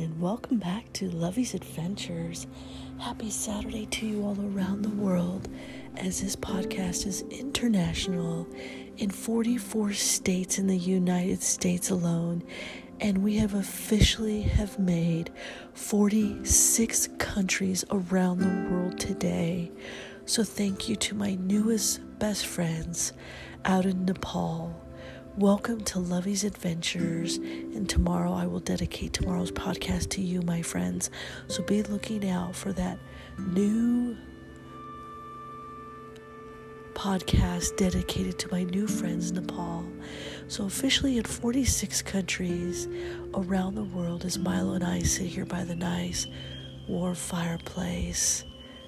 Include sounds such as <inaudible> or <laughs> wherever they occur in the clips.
and welcome back to Lovey's Adventures. Happy Saturday to you all around the world, as this podcast is international in 44 states in the United States alone, and we have officially have made 46 countries around the world today. So thank you to my newest best friends out in Nepal. Welcome to Lovey's Adventures, and tomorrow I will dedicate tomorrow's podcast to you, my friends. So be looking out for that new podcast dedicated to my new friends, Nepal. So, officially in 46 countries around the world, as Milo and I sit here by the nice warm fireplace,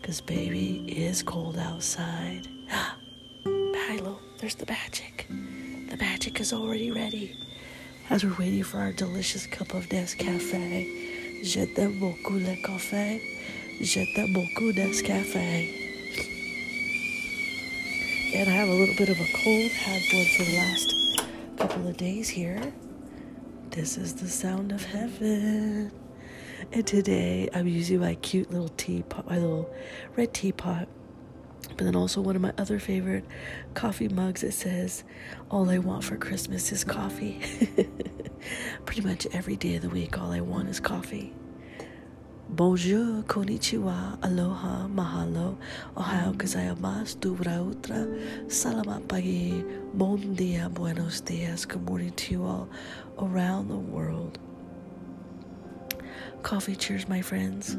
because baby, it is cold outside. <gasps> Milo, there's the magic. The magic is already ready. As we're waiting for our delicious cup of Nescafe. Je t'aime beaucoup le café. Je t'aime beaucoup Nescafe. And I have a little bit of a cold. Had one for the last couple of days here. This is the sound of heaven. And today I'm using my cute little teapot, my little red teapot but then also one of my other favorite coffee mugs that says, All I want for Christmas is coffee. <laughs> Pretty much every day of the week, all I want is coffee. Bonjour, konnichiwa, aloha, mahalo, ohayo gozaimasu, dubra utra, salamat pagi, bon dia, buenos dias, good morning to you all around the world. Coffee cheers, my friends.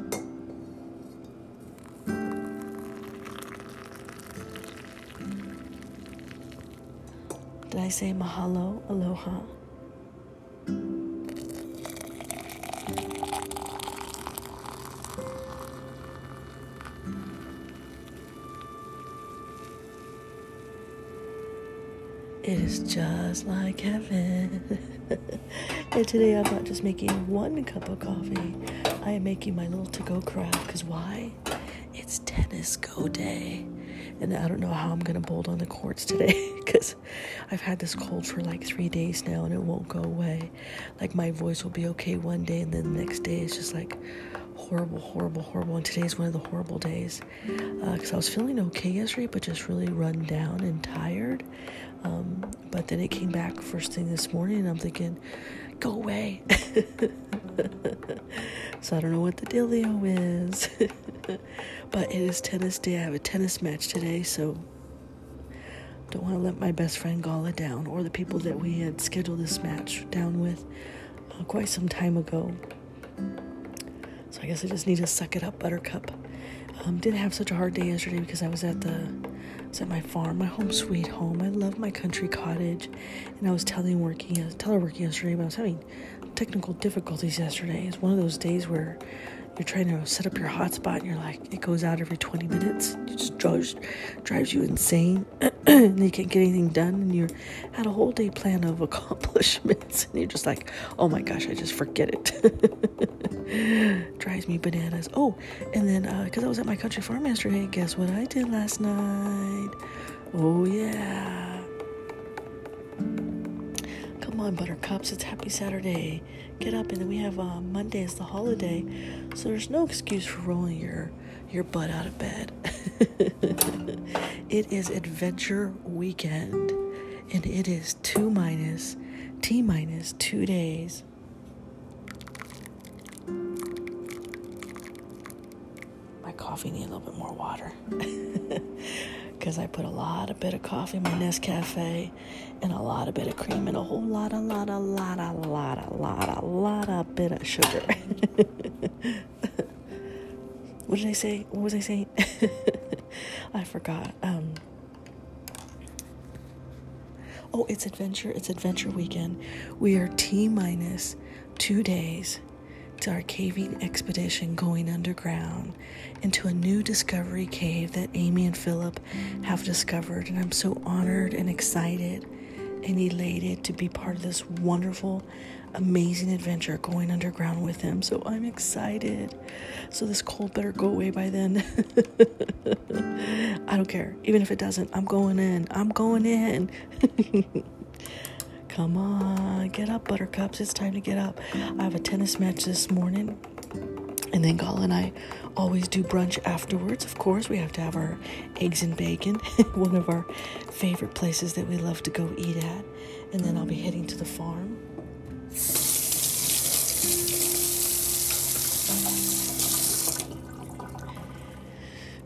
I say mahalo, aloha? It is just like heaven. <laughs> and today I'm not just making one cup of coffee, I am making my little to go craft. Because why? It's tennis go day and I don't know how I'm gonna bolt on the courts today <laughs> because I've had this cold for like three days now and it won't go away. Like my voice will be okay one day and then the next day it's just like horrible, horrible, horrible. And today's one of the horrible days because uh, I was feeling okay yesterday, but just really run down and tired. Um, but then it came back first thing this morning and I'm thinking, go away. <laughs> so I don't know what the dealio is. <laughs> but it is tennis day. I have a tennis match today, so don't want to let my best friend Gala down or the people that we had scheduled this match down with uh, quite some time ago. So I guess I just need to suck it up, Buttercup. Um, didn't have such a hard day yesterday because I was at the was at my farm, my home sweet home. I love my country cottage, and I was teleworking, uh, teleworking yesterday, but I was having technical difficulties yesterday. It's one of those days where you're trying to set up your hotspot and you're like, it goes out every 20 minutes. It just drives, drives you insane. <clears throat> and you can't get anything done. And you had a whole day plan of <laughs> accomplishments. And you're just like, oh my gosh, I just forget it. <laughs> drives me bananas. Oh, and then because uh, I was at my country farm yesterday, guess what I did last night? Oh, yeah. Come on, Buttercups, it's Happy Saturday. Get up, and then we have uh, Monday as the holiday, so there's no excuse for rolling your your butt out of bed. <laughs> it is adventure weekend, and it is two minus T minus two days. My coffee needs a little bit more water. <laughs> because I put a lot of bit of coffee in my Nescafe and a lot of bit of cream and a whole lot, a lot, a lot, a lot, a lot, a lot of bit of sugar. <laughs> what did I say? What was I saying? <laughs> I forgot. Um, oh, it's adventure. It's adventure weekend. We are T minus two days our caving expedition going underground into a new discovery cave that Amy and Philip have discovered. And I'm so honored and excited and elated to be part of this wonderful, amazing adventure going underground with them. So I'm excited. So this cold better go away by then. <laughs> I don't care. Even if it doesn't, I'm going in. I'm going in. <laughs> Come on, get up, buttercups. It's time to get up. I have a tennis match this morning. And then Gala and I always do brunch afterwards. Of course, we have to have our eggs and bacon, <laughs> one of our favorite places that we love to go eat at. And then I'll be heading to the farm.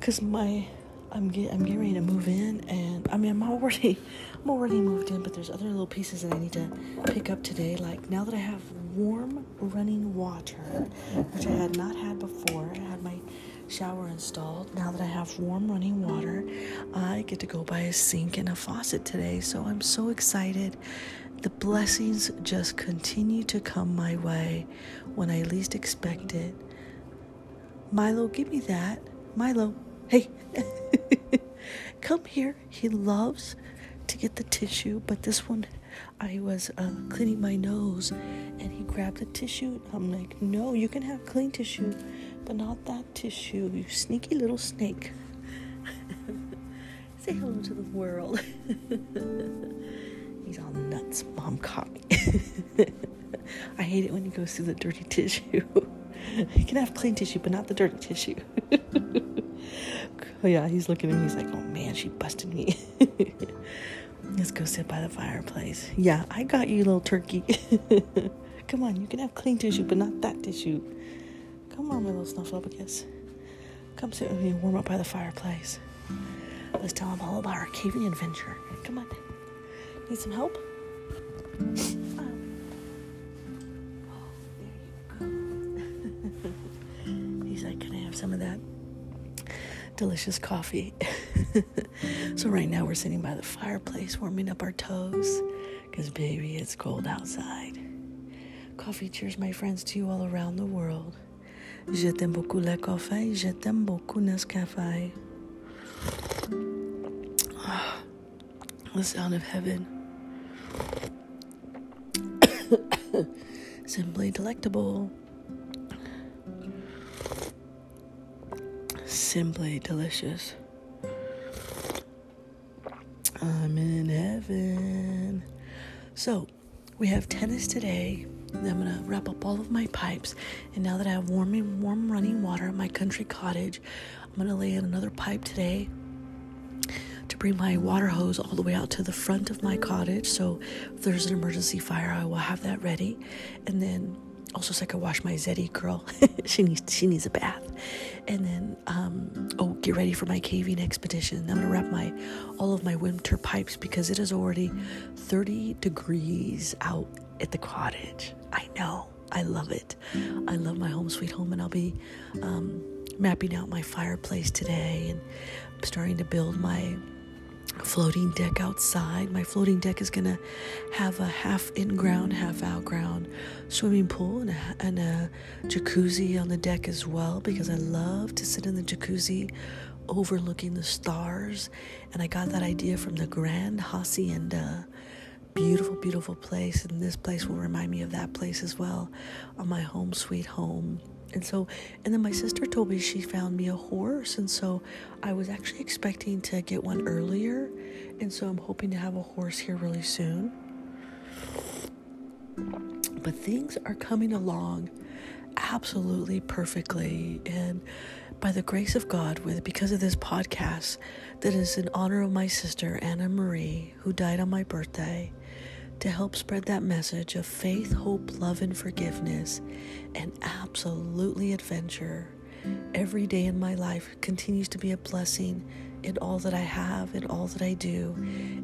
Cause my, I'm get, I'm getting ready to move in, and I mean I'm already, I'm already moved in, but there's other little pieces that I need to pick up today. Like now that I have warm running water, which I had not had before. I had my shower installed. Now that I have warm running water, I get to go buy a sink and a faucet today. So I'm so excited. The blessings just continue to come my way when I least expect it. Milo, give me that. Milo, hey, <laughs> come here. He loves to get the tissue, but this one I was uh, cleaning my nose and he grabbed the tissue. I'm like, no, you can have clean tissue, but not that tissue, you sneaky little snake. <laughs> Say hello to the world. <laughs> He's all nuts. Mom caught me. <laughs> I hate it when he goes through the dirty tissue. you can have clean tissue, but not the dirty tissue. oh, yeah, he's looking at me. He's like, oh man, she busted me. Let's go sit by the fireplace. Yeah, I got you, little turkey. <laughs> Come on, you can have clean tissue, but not that tissue. Come on, my little snuffleupagus. Come sit with me and warm up by the fireplace. Let's tell him all about our caving adventure. Come on. Need some help? <laughs> He's like, Can I have some of that delicious coffee? <laughs> <laughs> so, right now, we're sitting by the fireplace warming up our toes because, baby, it's cold outside. Coffee cheers, my friends, to you all around the world. Je t'aime beaucoup le café, je t'aime beaucoup Nescafé. <sighs> the sound of heaven. <coughs> Simply delectable. Simply delicious. I'm in heaven. So, we have tennis today. I'm gonna wrap up all of my pipes, and now that I have warm, warm running water in my country cottage, I'm gonna lay in another pipe today to bring my water hose all the way out to the front of my cottage. So if there's an emergency fire, I will have that ready, and then also so I can wash my Zeddy girl. <laughs> she needs she needs a bath, and then um, oh get ready for my caving expedition. I'm gonna wrap my all of my winter pipes because it is already 30 degrees out at the cottage. I know I love it. I love my home sweet home, and I'll be um, mapping out my fireplace today and starting to build my floating deck outside. My floating deck is gonna have a half in ground, half out ground swimming pool and a, and a jacuzzi on the deck as well because I love to sit in the jacuzzi overlooking the stars. And I got that idea from the Grand Hacienda. Beautiful, beautiful place, and this place will remind me of that place as well on my home sweet home. And so, and then my sister told me she found me a horse. And so I was actually expecting to get one earlier. And so I'm hoping to have a horse here really soon. But things are coming along absolutely perfectly. And by the grace of God, with because of this podcast that is in honor of my sister Anna Marie, who died on my birthday, to help spread that message of faith, hope, love, and forgiveness, and absolutely adventure. Every day in my life continues to be a blessing in all that I have, in all that I do,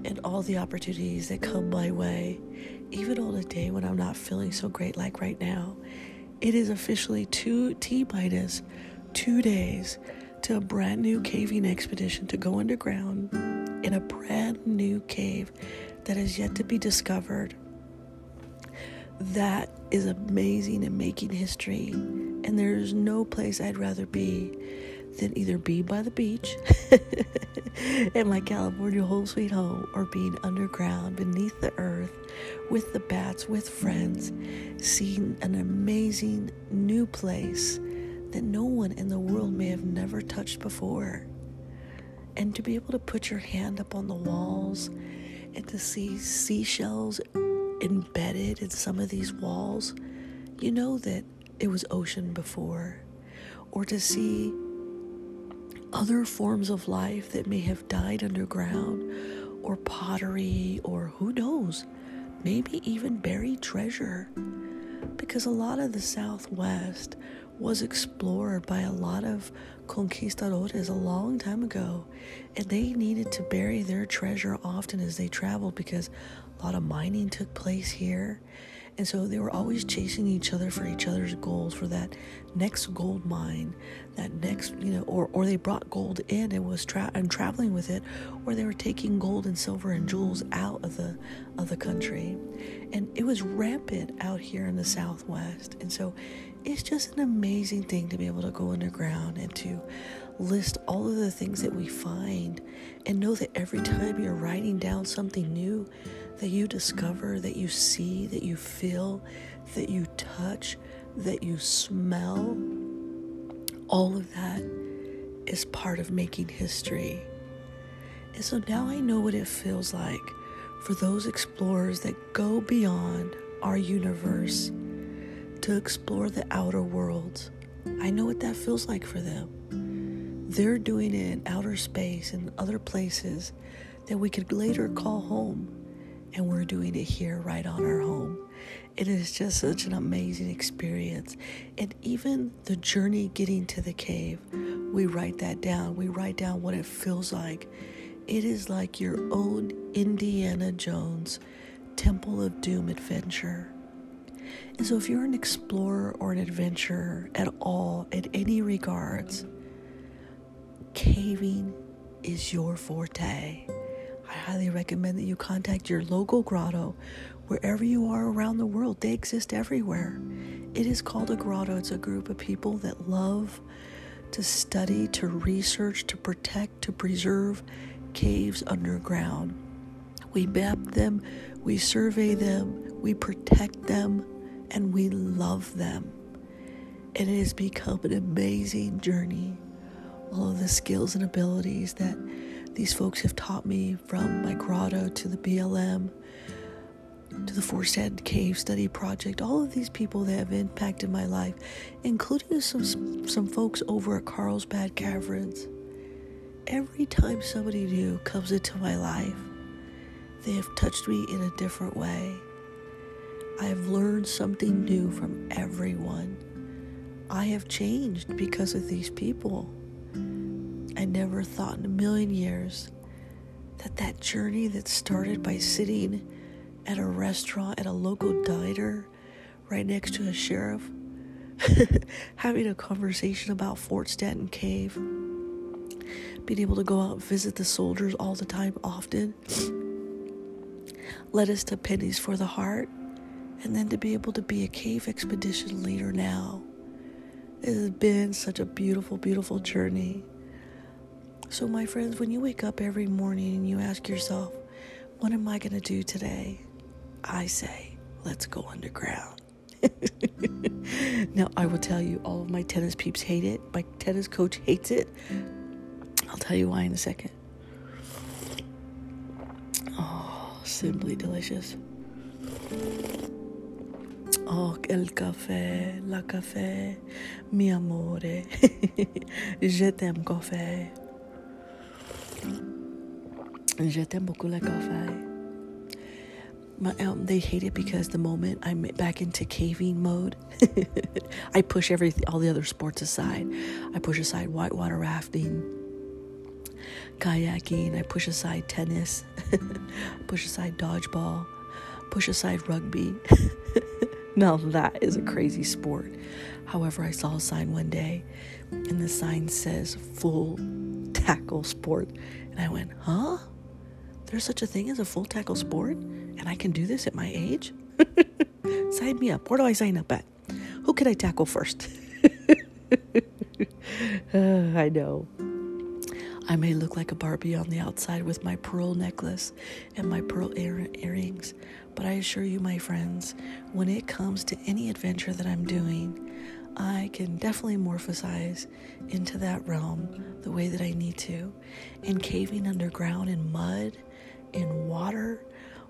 in all the opportunities that come my way. Even on a day when I'm not feeling so great, like right now, it is officially two T minus two days to a brand new caving expedition to go underground in a brand new cave that is yet to be discovered. That is amazing and making history. And there's no place I'd rather be than either be by the beach <laughs> in my California home sweet home or being underground beneath the earth with the bats, with friends, seeing an amazing new place that no one in the world may have never touched before. And to be able to put your hand up on the walls and to see seashells embedded in some of these walls, you know that it was ocean before. Or to see other forms of life that may have died underground, or pottery, or who knows, maybe even buried treasure. Because a lot of the Southwest was explored by a lot of conquistadores a long time ago, and they needed to bury their treasure often as they traveled because a lot of mining took place here. And so they were always chasing each other for each other's goals for that next gold mine, that next, you know, or, or they brought gold in and was tra- and traveling with it, or they were taking gold and silver and jewels out of the of the country. And it was rampant out here in the southwest. And so it's just an amazing thing to be able to go underground and to list all of the things that we find and know that every time you're writing down something new that you discover, that you see, that you feel, that you touch, that you smell, all of that is part of making history. And so now I know what it feels like for those explorers that go beyond our universe to explore the outer worlds. I know what that feels like for them. They're doing it in outer space and other places that we could later call home, and we're doing it here right on our home. It is just such an amazing experience. And even the journey getting to the cave, we write that down. We write down what it feels like. It is like your own Indiana Jones Temple of Doom adventure. And so, if you're an explorer or an adventurer at all, in any regards, caving is your forte. I highly recommend that you contact your local grotto wherever you are around the world. They exist everywhere. It is called a grotto, it's a group of people that love to study, to research, to protect, to preserve caves underground. We map them, we survey them, we protect them and we love them. And it has become an amazing journey. All of the skills and abilities that these folks have taught me from my grotto to the BLM to the Forced Cave Study Project, all of these people that have impacted my life, including some some folks over at Carlsbad Caverns. Every time somebody new comes into my life, they have touched me in a different way. I have learned something new from everyone. I have changed because of these people. I never thought in a million years that that journey that started by sitting at a restaurant at a local diner right next to a sheriff, <laughs> having a conversation about Fort Stanton Cave, being able to go out and visit the soldiers all the time, often, <sniffs> led us to Pennies for the Heart and then to be able to be a cave expedition leader now. It has been such a beautiful, beautiful journey. So, my friends, when you wake up every morning and you ask yourself, What am I going to do today? I say, Let's go underground. <laughs> now, I will tell you, all of my tennis peeps hate it. My tennis coach hates it. I'll tell you why in a second. Oh, simply delicious. Oh, el café, la café, mi amore. <laughs> Je t'aime café. Je t'aime beaucoup le café. My, um, they hate it because the moment I'm back into caving mode, <laughs> I push everything, all the other sports aside. I push aside whitewater rafting, kayaking. I push aside tennis. <laughs> push aside dodgeball. Push aside rugby. Now that is a crazy sport. However, I saw a sign one day and the sign says full tackle sport. And I went, huh? There's such a thing as a full tackle sport? And I can do this at my age? <laughs> sign me up. Where do I sign up at? Who can I tackle first? <laughs> uh, I know. I may look like a Barbie on the outside with my pearl necklace and my pearl ear- earrings, but I assure you, my friends, when it comes to any adventure that I'm doing, I can definitely morphosize into that realm the way that I need to. And caving underground in mud, in water,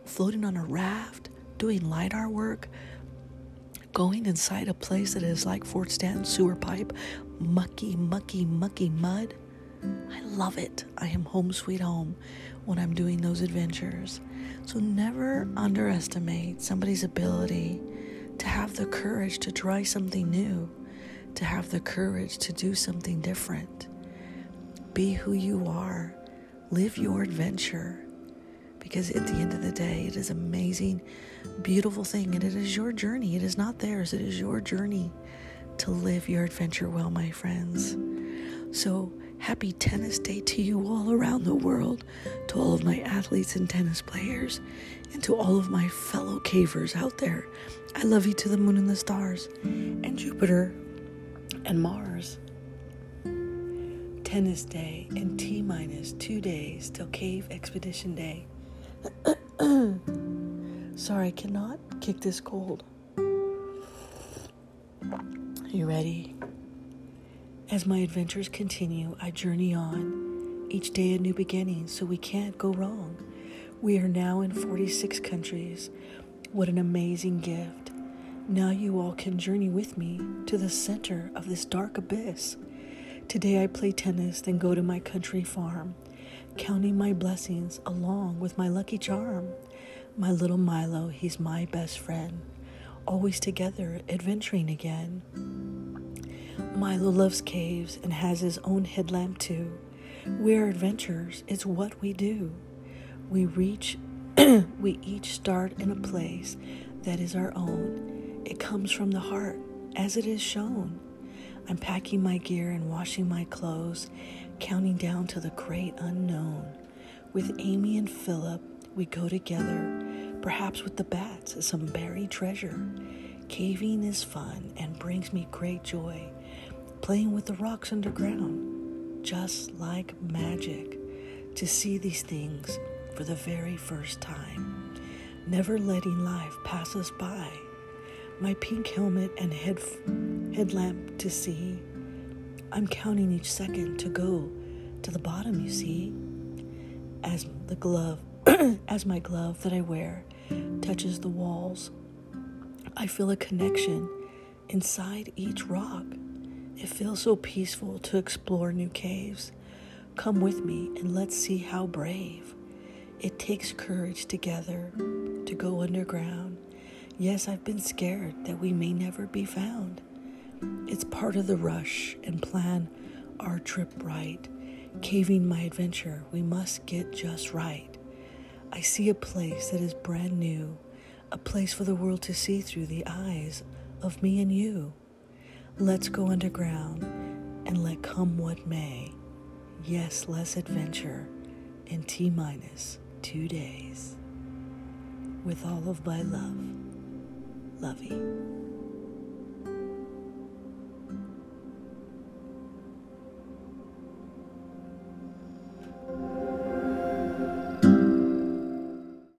floating on a raft, doing LIDAR work, going inside a place that is like Fort Stanton sewer pipe, mucky, mucky, mucky mud. I love it. I am home sweet home when I'm doing those adventures. So never underestimate somebody's ability to have the courage to try something new, to have the courage to do something different. Be who you are, live your adventure. Because at the end of the day, it is amazing, beautiful thing, and it is your journey. It is not theirs. It is your journey to live your adventure well, my friends. So Happy Tennis Day to you all around the world, to all of my athletes and tennis players, and to all of my fellow cavers out there. I love you to the moon and the stars, and Jupiter and Mars. Tennis Day and T minus two days till Cave Expedition Day. <clears throat> Sorry, I cannot kick this cold. Are you ready? As my adventures continue, I journey on, each day a new beginning, so we can't go wrong. We are now in 46 countries. What an amazing gift. Now you all can journey with me to the center of this dark abyss. Today I play tennis, then go to my country farm, counting my blessings along with my lucky charm. My little Milo, he's my best friend, always together, adventuring again. Milo loves caves and has his own headlamp too. We're adventurers, it's what we do. We reach, <clears throat> we each start in a place that is our own. It comes from the heart, as it is shown. I'm packing my gear and washing my clothes, counting down to the great unknown. With Amy and Philip, we go together, perhaps with the bats, some buried treasure. Caving is fun and brings me great joy playing with the rocks underground, just like magic, to see these things for the very first time, never letting life pass us by. My pink helmet and head headlamp to see. I'm counting each second to go to the bottom, you see. As the glove, <clears throat> as my glove that I wear touches the walls, I feel a connection inside each rock. It feels so peaceful to explore new caves. Come with me and let's see how brave. It takes courage together to go underground. Yes, I've been scared that we may never be found. It's part of the rush and plan our trip right. Caving my adventure, we must get just right. I see a place that is brand new, a place for the world to see through the eyes of me and you. Let's go underground and let come what may. Yes, less adventure in T minus two days. With all of my love, Lovey.